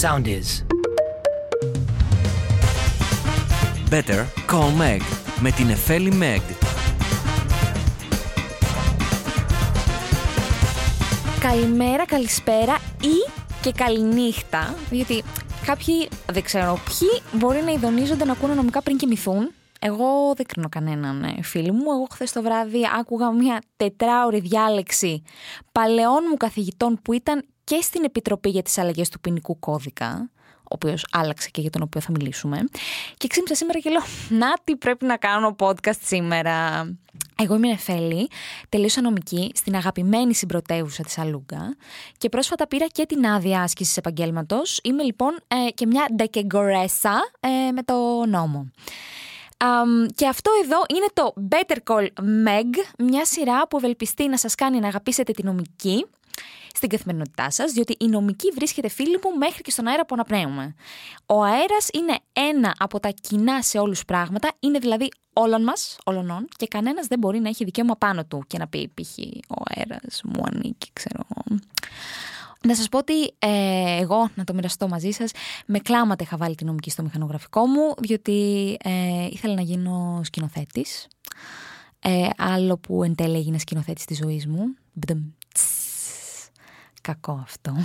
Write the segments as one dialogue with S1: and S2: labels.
S1: Sound is.
S2: Better Call Meg με την Εφέλη Meg.
S3: Καλημέρα, καλησπέρα ή και καληνύχτα. Γιατί κάποιοι, δεν ξέρω ποιοι, μπορεί να ειδονίζονται να ακούνε νομικά πριν κοιμηθούν. Εγώ δεν κρίνω κανέναν ε, φίλο μου. Εγώ χθες το βράδυ άκουγα μια τετράωρη διάλεξη παλαιών μου καθηγητών που ήταν και στην Επιτροπή για τις αλλαγές του ποινικού κώδικα ο οποίος άλλαξε και για τον οποίο θα μιλήσουμε. Και ξύπνησα σήμερα και λέω: Να τι πρέπει να κάνω podcast σήμερα. Εγώ είμαι Νεφέλη, τελείωσα νομική στην αγαπημένη συμπρωτεύουσα της Αλούγκα και πρόσφατα πήρα και την άδεια άσκησης επαγγέλματος. Είμαι λοιπόν ε, και μια ντεκεγκορέσα ε, με το νόμο. και αυτό εδώ είναι το Better Call Meg, μια σειρά που ευελπιστεί να σας κάνει να αγαπήσετε τη νομική στην καθημερινότητά σας, διότι η νομική βρίσκεται, φίλοι μου, μέχρι και στον αέρα που αναπνέουμε. Ο αέρας είναι ένα από τα κοινά σε όλους πράγματα, είναι δηλαδή όλων μας, όλων και κανένας δεν μπορεί να έχει δικαίωμα πάνω του και να πει π.χ. ο αέρας μου ανήκει, ξέρω να σας πω ότι ε, εγώ, να το μοιραστώ μαζί σας, με κλάματα είχα βάλει τη νομική στο μηχανογραφικό μου, διότι ε, ήθελα να γίνω σκηνοθέτης. Ε, άλλο που εν τέλει έγινε σκηνοθέτης της ζωής μου. Κακό αυτό.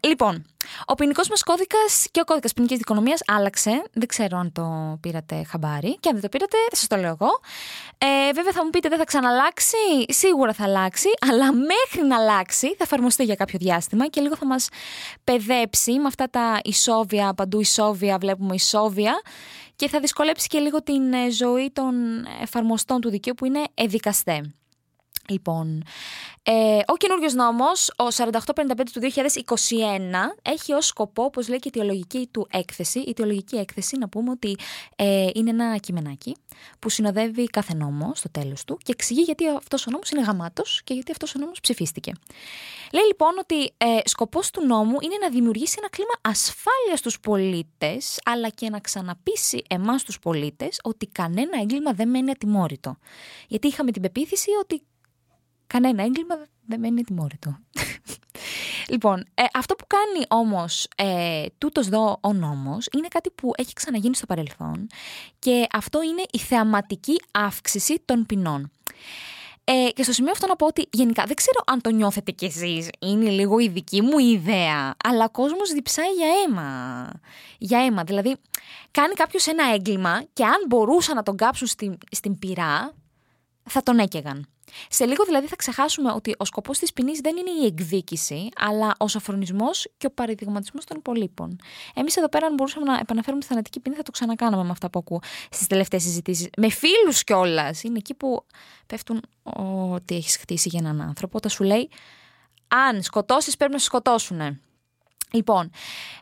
S3: λοιπόν, ο ποινικός μας κώδικας και ο κώδικας ποινικής δικονομίας άλλαξε. Δεν ξέρω αν το πήρατε χαμπάρι. Και αν δεν το πήρατε, θα σας το λέω εγώ. Ε, βέβαια, θα μου πείτε, δεν θα ξαναλλάξει; Σίγουρα θα αλλάξει. Αλλά μέχρι να αλλάξει, θα εφαρμοστεί για κάποιο διάστημα και λίγο θα μας παιδέψει με αυτά τα ισόβια, παντού ισόβια, βλέπουμε ισόβια. Και θα δυσκολέψει και λίγο την ε, ζωή των εφαρμοστών του δικαίου που είναι εδικαστέ. Λοιπόν, ε, ο καινούριος νόμος, ο 4855 του 2021, έχει ως σκοπό, όπως λέει και η αιτιολογική του έκθεση. Η αιτιολογική έκθεση, να πούμε ότι ε, είναι ένα κειμενάκι που συνοδεύει κάθε νόμο στο τέλος του και εξηγεί γιατί αυτός ο νόμος είναι γαμάτος και γιατί αυτός ο νόμος ψηφίστηκε. Λέει λοιπόν ότι ε, σκοπός του νόμου είναι να δημιουργήσει ένα κλίμα ασφάλειας στους πολίτες, αλλά και να ξαναπείσει εμάς τους πολίτες ότι κανένα έγκλημα δεν μένει ατιμόρυτο. Γιατί είχαμε την πεποίθηση ότι κανένα έγκλημα δεν μένει τιμώρητο. λοιπόν, ε, αυτό που κάνει όμως ε, τούτος εδώ ο νόμος είναι κάτι που έχει ξαναγίνει στο παρελθόν και αυτό είναι η θεαματική αύξηση των ποινών. Ε, και στο σημείο αυτό να πω ότι γενικά δεν ξέρω αν το νιώθετε κι εσείς, είναι λίγο η δική μου ιδέα, αλλά ο κόσμος διψάει για αίμα. Για αίμα, δηλαδή κάνει κάποιος ένα έγκλημα και αν μπορούσαν να τον κάψουν στην, στην πυρά, θα τον έκαιγαν. Σε λίγο δηλαδή θα ξεχάσουμε ότι ο σκοπός της ποινής δεν είναι η εκδίκηση, αλλά ο σοφρονισμός και ο παραδειγματισμός των υπολείπων. Εμείς εδώ πέρα αν μπορούσαμε να επαναφέρουμε τη θανατική ποινή θα το ξανακάναμε με αυτά που ακούω στις τελευταίες συζητήσεις. Με φίλους κιόλας. Είναι εκεί που πέφτουν ότι έχεις χτίσει για έναν άνθρωπο. Όταν σου λέει αν σκοτώσεις πρέπει να σε σκοτώσουνε. Λοιπόν,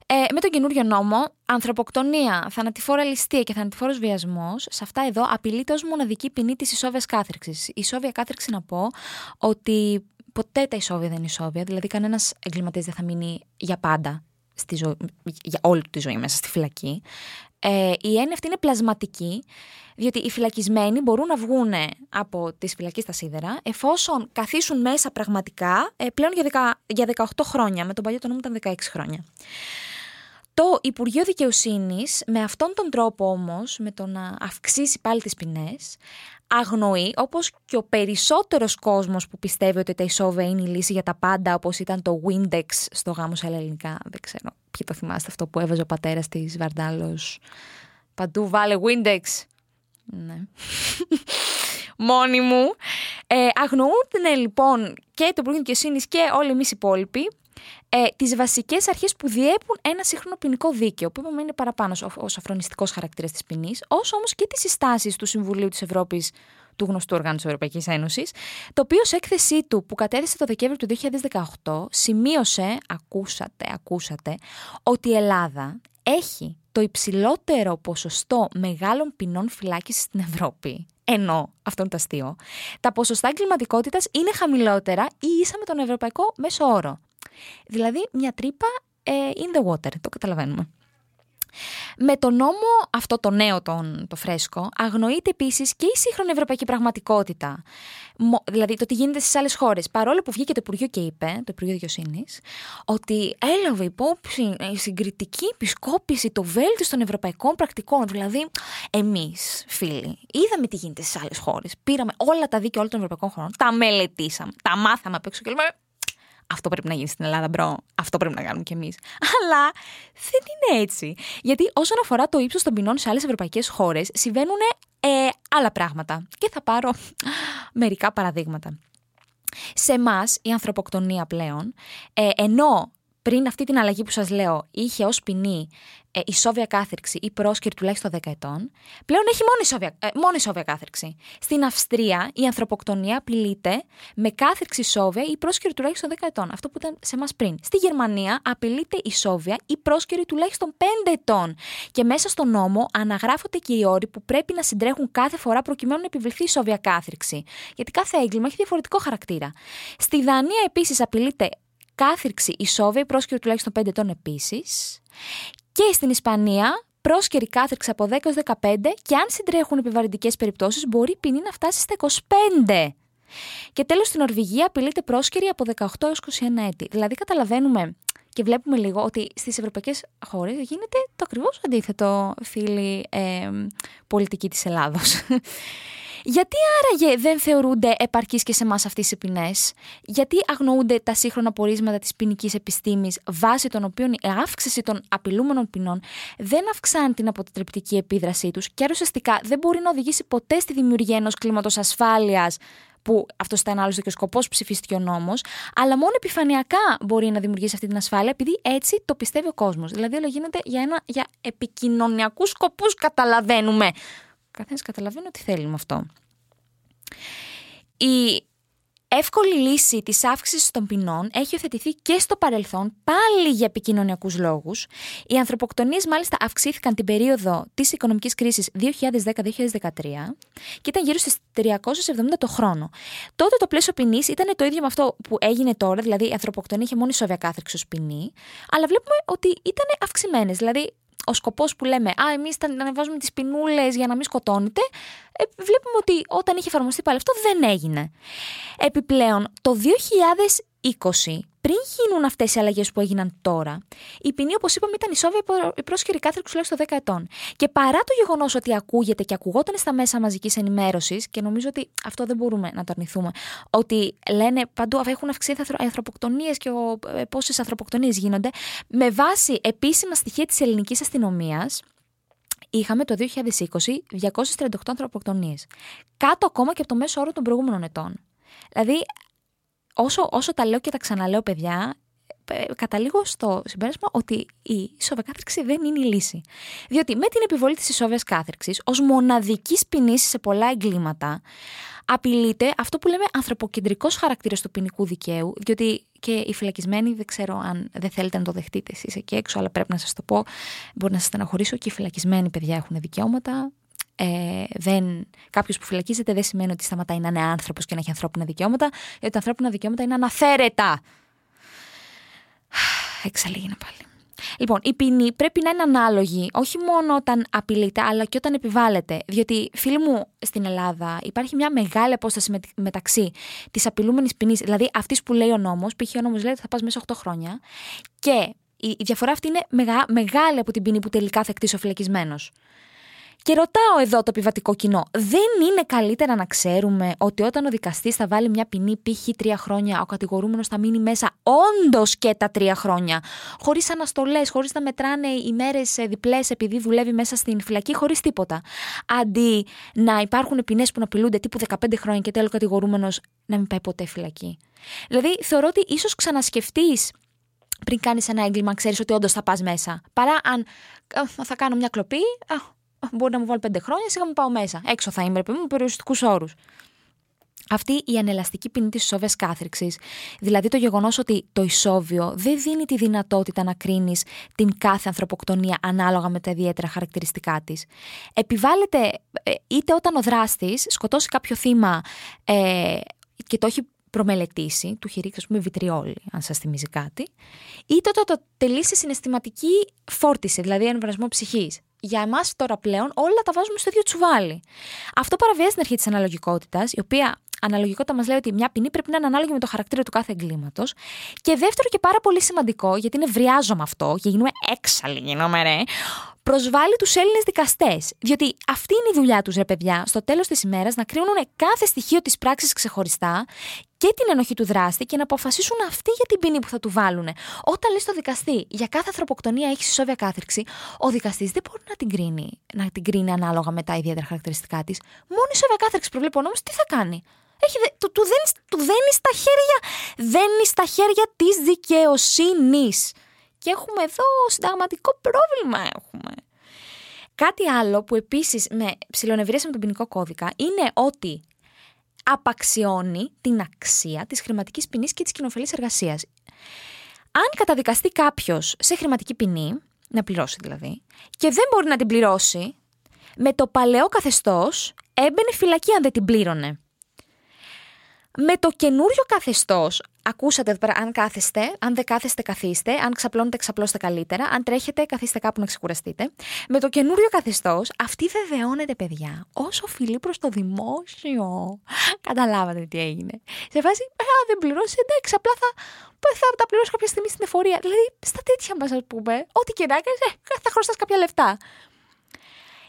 S3: ε, με τον καινούριο νόμο, ανθρωποκτονία, θανατηφόρα ληστεία και θανατηφόρος βιασμός, σε αυτά εδώ απειλείται ως μοναδική ποινή της ισόβιας κάθριξη. Η ισόβια κάθριξη να πω ότι ποτέ τα ισόβια δεν είναι ισόβια, δηλαδή κανένας εγκληματίας δεν θα μείνει για πάντα στη ζωή, για όλη τη ζωή μέσα στη φυλακή. Ε, η έννοια αυτή είναι πλασματική, διότι οι φυλακισμένοι μπορούν να βγουν από τις φυλακή στα σίδερα, εφόσον καθίσουν μέσα πραγματικά ε, πλέον για, για 18 χρόνια. Με τον παλιό τον νόμο ήταν 16 χρόνια. Το Υπουργείο Δικαιοσύνης, με αυτόν τον τρόπο όμως, με το να αυξήσει πάλι τις ποινές, αγνοεί, όπως και ο περισσότερος κόσμος που πιστεύει ότι τα ισόβια είναι η λύση για τα πάντα, όπως ήταν το Windex στο γάμο σε ελληνικά. Δεν ξέρω ποιοι το θυμάστε αυτό που έβαζε ο πατέρας της Βαρδάλος. Παντού βάλε Windex. Ναι. Μόνη μου. Ε, αγνοούν λοιπόν και το Υπουργείο Δικαιοσύνης και όλοι εμείς οι υπόλοιποι ε, τις βασικές αρχές που διέπουν ένα σύγχρονο ποινικό δίκαιο, που είπαμε είναι παραπάνω ως αφρονιστικός χαρακτήρας της ποινής, όσο όμως και τις συστάσεις του Συμβουλίου της Ευρώπης του γνωστού οργάνου της Ευρωπαϊκής Ένωσης, το οποίο σε έκθεσή του που κατέθεσε το Δεκέμβριο του 2018 σημείωσε, ακούσατε, ακούσατε, ότι η Ελλάδα έχει το υψηλότερο ποσοστό μεγάλων ποινών φυλάκισης στην Ευρώπη. Ενώ, αυτό είναι το αστείο, τα ποσοστά εγκληματικότητας είναι χαμηλότερα ή ίσα με τον ευρωπαϊκό μέσο όρο. Δηλαδή μια τρύπα ε, in the water, το καταλαβαίνουμε. Με το νόμο αυτό το νέο, τον, το φρέσκο, αγνοείται επίσης και η σύγχρονη ευρωπαϊκή πραγματικότητα. δηλαδή το τι γίνεται στις άλλες χώρες. Παρόλο που βγήκε το Υπουργείο και είπε, το Υπουργείο Δικαιοσύνης, ότι έλαβε υπόψη η συγκριτική επισκόπηση το βέλτιστο των ευρωπαϊκών πρακτικών. Δηλαδή, εμείς, φίλοι, είδαμε τι γίνεται στις άλλες χώρες. Πήραμε όλα τα δίκαια όλων των ευρωπαϊκών χωρών, τα μελετήσαμε, τα μάθαμε απ' έξω και λέμε αυτό πρέπει να γίνει στην Ελλάδα, bro. Αυτό πρέπει να κάνουμε κι εμείς. Αλλά δεν είναι έτσι. Γιατί όσον αφορά το ύψος των ποινών σε άλλες ευρωπαϊκές χώρες, συμβαίνουν ε, άλλα πράγματα. Και θα πάρω μερικά παραδείγματα. Σε εμάς, η ανθρωποκτονία πλέον, ε, ενώ πριν αυτή την αλλαγή που σας λέω είχε ως ποινή ε, ισόβια κάθειρξη ή πρόσκαιρη τουλάχιστον 10 ετών, πλέον έχει μόνο ισόβια, ε, μόνο ισόβια κάθειρξη. Στην Αυστρία η ανθρωποκτονία απειλείται με κάθερξη ισόβια ή πρόσκαιρη τουλάχιστον 10 ετών. Αυτό που ήταν σε εμάς πριν. Στη Γερμανία απειλείται ισόβια ή πρόσκαιρη τουλάχιστον 5 ετών. Και μέσα στο νόμο αναγράφονται και οι όροι που πρέπει να συντρέχουν κάθε φορά προκειμένου να επιβληθεί ισόβια κάθερξη. Γιατί κάθε έγκλημα έχει διαφορετικό χαρακτήρα. Στη Δανία επίσης απειλείται κάθυρξη ισόβια, πρόσκαιρη τουλάχιστον 5 ετών επίσης. Και στην Ισπανία, πρόσκαιρη κάθριξη από 10 έως 15 και αν συντρέχουν επιβαρυντικές περιπτώσεις μπορεί η ποινή να φτάσει στα 25. Και τέλος στην Νορβηγία απειλείται πρόσκαιρη από 18 έως 21 έτη. Δηλαδή καταλαβαίνουμε και βλέπουμε λίγο ότι στις ευρωπαϊκές χώρες γίνεται το ακριβώς αντίθετο, φίλοι, ε, πολιτική της Ελλάδος. Γιατί άραγε δεν θεωρούνται επαρκείς και σε εμάς αυτές οι ποινές, Γιατί αγνοούνται τα σύγχρονα πορίσματα της ποινική επιστήμης, βάσει των οποίων η αύξηση των απειλούμενων ποινών δεν αυξάνει την αποτρεπτική επίδρασή τους και άρα ουσιαστικά δεν μπορεί να οδηγήσει ποτέ στη δημιουργία ενός κλίματος ασφάλειας που αυτό ήταν άλλωστε και ο σκοπός που ψηφίστηκε ο νόμος, αλλά μόνο επιφανειακά μπορεί να δημιουργήσει αυτή την ασφάλεια, επειδή έτσι το πιστεύει ο κόσμος. Δηλαδή, όλα γίνεται για, ένα, για επικοινωνιακούς σκοπούς, καταλαβαίνουμε καθένας καταλαβαίνει ότι θέλει με αυτό. Η εύκολη λύση της αύξησης των ποινών έχει οθετηθεί και στο παρελθόν πάλι για επικοινωνιακούς λόγους. Οι ανθρωποκτονίες μάλιστα αυξήθηκαν την περίοδο της οικονομικής κρίσης 2010-2013 και ήταν γύρω στις 370 το χρόνο. Τότε το πλαίσιο ποινής ήταν το ίδιο με αυτό που έγινε τώρα, δηλαδή η ανθρωποκτονία είχε μόνο ισόβια κάθριξη ως ποινή, αλλά βλέπουμε ότι ήταν αυξημένες. Δηλαδή ο σκοπός που λέμε, Α, εμείς θα ανεβάζουμε τις πινούλες για να μην σκοτώνετε, ε, βλέπουμε ότι όταν είχε εφαρμοστεί πάλι αυτό δεν έγινε. Επιπλέον, το 2020 πριν γίνουν αυτές οι αλλαγές που έγιναν τώρα, η ποινή, όπως είπαμε, ήταν ισόβια η πρόσχερη κάθριξη τουλάχιστον 10 ετών. Και παρά το γεγονός ότι ακούγεται και ακουγόταν στα μέσα μαζικής ενημέρωσης, και νομίζω ότι αυτό δεν μπορούμε να το αρνηθούμε, ότι λένε παντού έχουν αυξηθεί οι ανθρωποκτονίες και ε, πόσες ανθρωποκτονίες γίνονται, με βάση επίσημα στοιχεία της ελληνικής αστυνομίας, είχαμε το 2020 238 ανθρωποκτονίες. Κάτω ακόμα και από το μέσο όρο των προηγούμενων ετών. Δηλαδή, όσο, όσο τα λέω και τα ξαναλέω, παιδιά, ε, καταλήγω στο συμπέρασμα ότι η ισοβιακάθριξη δεν είναι η λύση. Διότι με την επιβολή της ισόβιας κάθριξη ως μοναδικής ποινής σε πολλά εγκλήματα, απειλείται αυτό που λέμε ανθρωποκεντρικός χαρακτήρας του ποινικού δικαίου, διότι και οι φυλακισμένοι, δεν ξέρω αν δεν θέλετε να το δεχτείτε εσείς εκεί έξω, αλλά πρέπει να σας το πω, μπορεί να σας στεναχωρήσω και οι φυλακισμένοι παιδιά έχουν δικαιώματα, ε, δεν, κάποιος που φυλακίζεται δεν σημαίνει ότι σταματάει να είναι άνθρωπος και να έχει ανθρώπινα δικαιώματα, γιατί τα ανθρώπινα δικαιώματα είναι αναθέρετα. Εξαλήγηνα πάλι. Λοιπόν, η ποινή πρέπει να είναι ανάλογη, όχι μόνο όταν απειλείται, αλλά και όταν επιβάλλεται. Διότι, φίλοι μου, στην Ελλάδα υπάρχει μια μεγάλη απόσταση μεταξύ της απειλούμενης ποινής, δηλαδή αυτής που λέει ο νόμος, π.χ. ο νόμος λέει ότι θα πας μέσα 8 χρόνια, και η διαφορά αυτή είναι μεγάλη από την ποινή που τελικά θα εκτίσει ο φυλακισμένος. Και ρωτάω εδώ το επιβατικό κοινό, δεν είναι καλύτερα να ξέρουμε ότι όταν ο δικαστής θα βάλει μια ποινή π.χ. τρία χρόνια, ο κατηγορούμενος θα μείνει μέσα όντως και τα τρία χρόνια, χωρίς αναστολές, χωρίς να μετράνε οι μέρες διπλές επειδή δουλεύει μέσα στην φυλακή, χωρίς τίποτα. Αντί να υπάρχουν ποινές που να απειλούνται τύπου 15 χρόνια και τέλο κατηγορούμενος να μην πάει ποτέ φυλακή. Δηλαδή, θεωρώ ότι ίσως ξανασκεφτείς πριν κάνεις ένα έγκλημα, ξέρεις ότι όντως θα πας μέσα. Παρά αν θα κάνω μια κλοπή, μπορεί να μου βάλει πέντε χρόνια, σιγά μου πάω μέσα. Έξω θα είμαι, με περιοριστικούς όρους. Αυτή η ανελαστική ποινή της ισόβιας κάθριξης, δηλαδή το γεγονός ότι το ισόβιο δεν δίνει τη δυνατότητα να κρίνεις την κάθε ανθρωποκτονία ανάλογα με τα ιδιαίτερα χαρακτηριστικά της, επιβάλλεται ε, είτε όταν ο δράστης σκοτώσει κάποιο θύμα ε, και το έχει προμελετήσει, του έχει ρίξει, ας πούμε, βιτριόλι, αν σας θυμίζει κάτι, είτε το, το τελεί σε συναισθηματική φόρτιση, δηλαδή εμβρασμό ψυχής. Για εμάς τώρα πλέον όλα τα βάζουμε στο ίδιο τσουβάλι. Αυτό παραβιάζει την αρχή της αναλογικότητας, η οποία αναλογικότητα μας λέει ότι μια ποινή πρέπει να είναι ανάλογη με το χαρακτήρα του κάθε εγκλήματος. Και δεύτερο και πάρα πολύ σημαντικό, γιατί είναι βριάζομαι αυτό και γίνουμε έξαλλοι, γίνομαι ρε, προσβάλλει τους Έλληνες δικαστές. Διότι αυτή είναι η δουλειά τους, ρε παιδιά, στο τέλος της ημέρας να κρίνουν κάθε στοιχείο της πράξης ξεχωριστά και την ενοχή του δράστη και να αποφασίσουν αυτοί για την ποινή που θα του βάλουν. Όταν λες στο δικαστή για κάθε ανθρωποκτονία έχεις ισόβια κάθριξη, ο δικαστής δεν μπορεί να την κρίνει, να την κρίνει ανάλογα με τα ιδιαίτερα χαρακτηριστικά της. Μόνο ισόβια κάθριξη προβλέπει ο νόμος, τι θα κάνει. Έχει, του, του, δένει, του δένει στα χέρια, δένει στα χέρια της δικαιοσύνης. Και έχουμε εδώ συνταγματικό πρόβλημα έχουμε. Κάτι άλλο που επίσης με ψηλονευρίασε με τον ποινικό κώδικα είναι ότι απαξιώνει την αξία της χρηματικής ποινής και της κοινοφελής εργασίας. Αν καταδικαστεί κάποιος σε χρηματική ποινή, να πληρώσει δηλαδή, και δεν μπορεί να την πληρώσει, με το παλαιό καθεστώς έμπαινε φυλακή αν δεν την πλήρωνε. Με το καινούριο καθεστώς, ακούσατε εδώ πέρα, αν κάθεστε, αν δεν κάθεστε, καθίστε. Αν ξαπλώνετε, ξαπλώστε καλύτερα. Αν τρέχετε, καθίστε κάπου να ξεκουραστείτε. Με το καινούριο καθεστώς, αυτή βεβαιώνεται, παιδιά, όσο φιλεί προς το δημόσιο. Καταλάβατε τι έγινε. Σε φάση, Α, δεν πληρώσει, εντάξει, απλά θα, θα τα πληρώσει κάποια στιγμή στην εφορία. Δηλαδή, στα τέτοια μας, ας πούμε, ό,τι και να κάνεις, ε, θα χρωστάς κάποια λεφτά.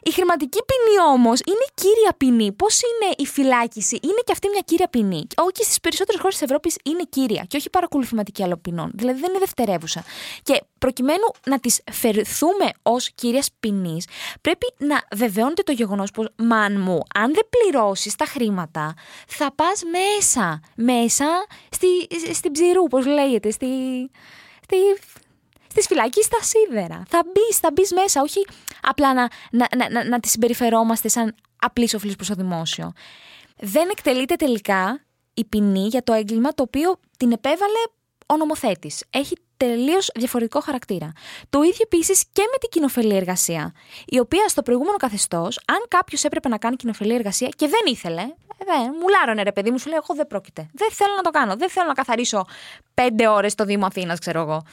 S3: Η χρηματική ποινή όμως είναι κύρια ποινή. Πώς είναι η φυλάκιση, είναι και αυτή μια κύρια ποινή. Όχι στις περισσότερες χώρες της Ευρώπης είναι κύρια και όχι παρακολουθηματική άλλων ποινών. Δηλαδή δεν είναι δευτερεύουσα. Και προκειμένου να τις φερθούμε ως κύριας ποινής, πρέπει να βεβαιώνεται το γεγονός πως, μαν μου, αν δεν πληρώσεις τα χρήματα, θα πας μέσα. Μέσα στη, στην ψηρού, πώ λέγεται, στη, στη στι φυλακής στα σίδερα. Θα μπεις, θα μπεις μέσα, όχι απλά να, να, να, να, να τη συμπεριφερόμαστε σαν απλή σοφλή προς το δημόσιο. Δεν εκτελείται τελικά η ποινή για το έγκλημα το οποίο την επέβαλε ο νομοθέτης. Έχει τελείως διαφορετικό χαρακτήρα. Το ίδιο επίσης και με την κοινοφελή εργασία, η οποία στο προηγούμενο καθεστώς, αν κάποιος έπρεπε να κάνει κοινοφελή εργασία και δεν ήθελε, ε, δεν, μου λάρωνε ρε παιδί μου, σου λέει: Εγώ δεν πρόκειται. Δεν θέλω να το κάνω. Δεν θέλω να καθαρίσω πέντε ώρες στο Δήμο Αθήνας, ξέρω εγώ.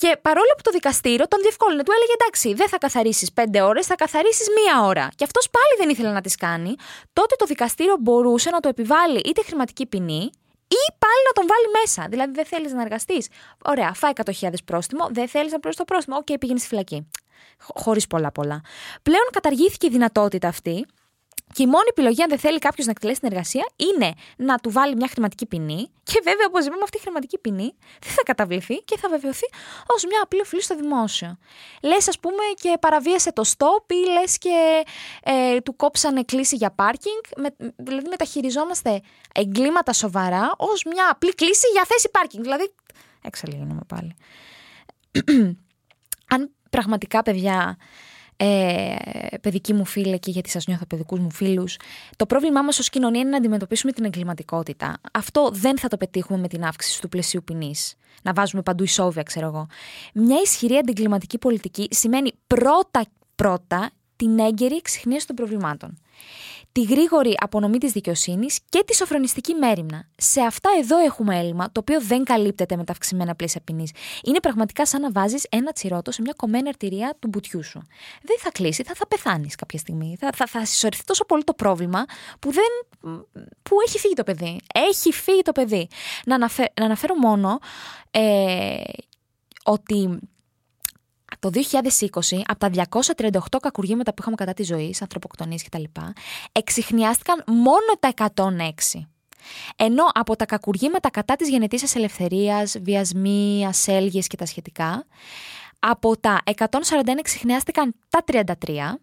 S3: Και παρόλο που το δικαστήριο τον διευκόλυνε, του έλεγε εντάξει, δεν θα καθαρίσεις πέντε ώρες, θα καθαρίσεις μία ώρα. Και αυτός πάλι δεν ήθελε να τις κάνει. Τότε το δικαστήριο μπορούσε να του επιβάλλει είτε χρηματική ποινή, ή πάλι να τον βάλει μέσα. Δηλαδή, δεν θέλεις να εργαστείς. Ωραία, φάε 100.000 πρόστιμο, δεν θέλεις να πληρώσεις το πρόστιμο. OK, okay, πήγαινε στη φυλακή. Χωρίς πολλά πολλά. Πλέον καταργήθηκε η δυνατότητα αυτή και η μόνη επιλογή, αν δεν θέλει κάποιος να εκτελέσει την εργασία, είναι να του βάλει μια χρηματική ποινή. Και βέβαια, όπως είπαμε, αυτή η χρηματική ποινή δεν θα καταβληθεί και θα βεβαιωθεί ως μια απλή οφειλή στο δημόσιο. Λες, ας πούμε, και παραβίασε το stop ή λες και ε, του κόψανε κλίση για πάρκινγκ. Με, δηλαδή, μεταχειριζόμαστε εγκλήματα σοβαρά ως μια απλή κλίση για θέση πάρκινγκ. Δηλαδή, εξαλίγουμε πάλι. αν πραγματικά, παιδιά, ε, παιδική μου φίλη και γιατί σας νιώθω παιδικούς μου φίλους. Το πρόβλημά μας ως κοινωνία είναι να αντιμετωπίσουμε την εγκληματικότητα. Αυτό δεν θα το πετύχουμε με την αύξηση του πλαισίου ποινής. Να βάζουμε παντού ισόβια, ξέρω εγώ. Μια ισχυρή αντιγκληματική πολιτική σημαίνει πρώτα-πρώτα την έγκαιρη εξυχνίαση των προβλημάτων τη γρήγορη απονομή της δικαιοσύνης και τη σοφρονιστική μέρημνα. Σε αυτά εδώ έχουμε έλλειμμα, το οποίο δεν καλύπτεται με τα αυξημένα πλαίσια ποινής. Είναι πραγματικά σαν να βάζεις ένα τσιρότο σε μια κομμένη αρτηρία του μπουτιού σου. Δεν θα κλείσει, θα, θα πεθάνεις κάποια στιγμή. Θα, θα, θα συσσωρευτεί τόσο πολύ το πρόβλημα που, δεν, που έχει φύγει το παιδί. Έχει φύγει το παιδί. Να, αναφέρω, να αναφέρω μόνο ε, ότι το 2020, από τα 238 κακουργήματα που είχαμε κατά τη ζωή, ανθρωποκτονίες κτλ., εξηχνιάστηκαν μόνο τα 106. Ενώ από τα κακουργήματα κατά της γενετήσιας ελευθερίας, βιασμοί, ασέλγειες και τα σχετικά, από τα 141 εξηχνιάστηκαν τα 33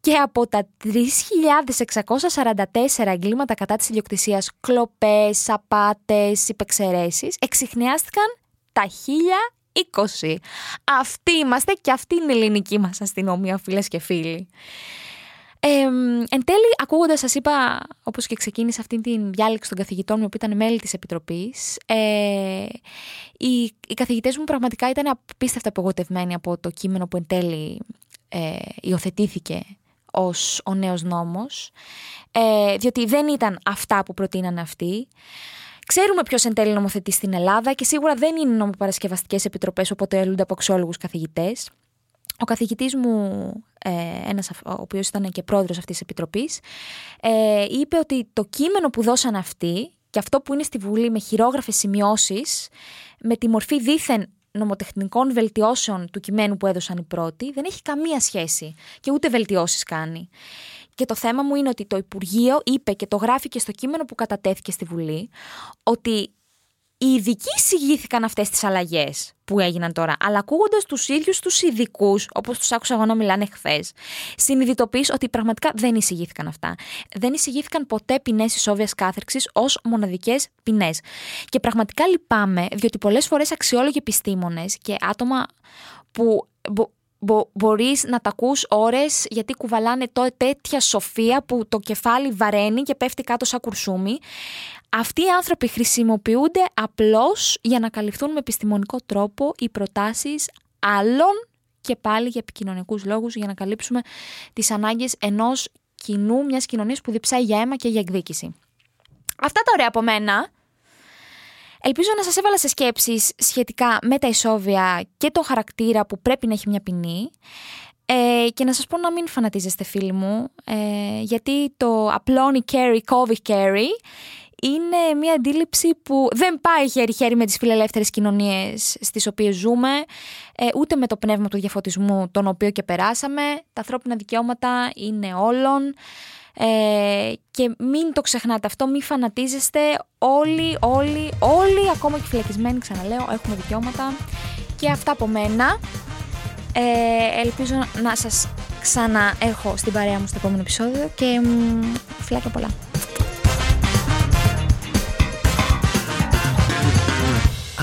S3: και από τα 3.644 εγκλήματα κατά της ιδιοκτησίας, κλοπές, απάτες, υπεξαιρέσεις, εξηχνιάστηκαν τα 20. Αυτοί είμαστε και αυτή είναι η ελληνική μας αστυνομία, φίλες και φίλοι. Ε, εν τέλει, ακούγοντας, σας είπα, όπως και ξεκίνησε αυτή την διάλεξη των καθηγητών μου που ήταν μέλη της Επιτροπής, ε, οι, οι καθηγητές μου πραγματικά ήταν απίστευτα απογοητευμένοι από το κείμενο που εν τέλει ε, υιοθετήθηκε ως ο νέος νόμος, ε, διότι δεν ήταν αυτά που προτείνανε αυτοί. Ξέρουμε ποιος εν τέλει νομοθετεί στην Ελλάδα και σίγουρα δεν είναι νομοπαρασκευαστικές επιτροπές όπου αποτελούνται από αξιόλογους καθηγητές. Ο καθηγητής μου, ε, ένας, ο οποίος ήταν και πρόεδρος αυτής της επιτροπής, ε, είπε ότι το κείμενο που δώσαν αυτοί και αυτό που είναι στη Βουλή με χειρόγραφες σημειώσεις, με τη μορφή δίθεν νομοτεχνικών βελτιώσεων του κειμένου που έδωσαν οι πρώτοι, δεν έχει καμία σχέση και ούτε βελτιώσεις κάνει. Και το θέμα μου είναι ότι το Υπουργείο είπε και το γράφει και στο κείμενο που κατατέθηκε στη Βουλή ότι οι ειδικοί εισηγήθηκαν αυτές τις αλλαγές που έγιναν τώρα, αλλά ακούγοντας τους ίδιους τους ειδικούς, όπως τους άκουσα εγώ να μιλάνε χθες, συνειδητοποιείς ότι πραγματικά δεν εισηγήθηκαν αυτά. Δεν εισηγήθηκαν ποτέ ποινές ισόβιας κάθερξης ως μοναδικές ποινές. Και πραγματικά λυπάμαι, διότι πολλές φορές αξιόλογοι επιστήμονες και άτομα που μπο, μπορείς να τα ακούς ώρες γιατί κουβαλάνε το, τέτοια σοφία που το κεφάλι βαραίνει και πέφτει κάτω σαν κουρσούμι. Αυτοί οι άνθρωποι χρησιμοποιούνται απλώς για να καλυφθούν με επιστημονικό τρόπο οι προτάσεις άλλων και πάλι για επικοινωνικούς λόγους για να καλύψουμε τις ανάγκες ενός κοινού, μιας κοινωνίας που διψάει για αίμα και για εκδίκηση. Αυτά τα ωραία από μένα. Ελπίζω να σας έβαλα σε σκέψεις σχετικά με τα ισόβια και το χαρακτήρα που πρέπει να έχει μια ποινή. Ε, και να σας πω να μην φανατίζεστε φίλοι μου, ε, γιατί το απλώνει carry, κόβει carry, είναι μια αντίληψη που δεν πάει χέρι-χέρι με τις φιλελεύθερες κοινωνίες στις οποίες ζούμε, ε, ούτε με το πνεύμα του διαφωτισμού τον οποίο και περάσαμε. Τα ανθρώπινα δικαιώματα είναι όλων. Ε, και μην το ξεχνάτε αυτό, μην φανατίζεστε. Όλοι, όλοι, όλοι, ακόμα και φυλακισμένοι, ξαναλέω, έχουμε δικαιώματα. Και αυτά από μένα. Ε, ελπίζω να σας ξαναέχω στην παρέα μου στο επόμενο επεισόδιο και φιλάκια πολλά.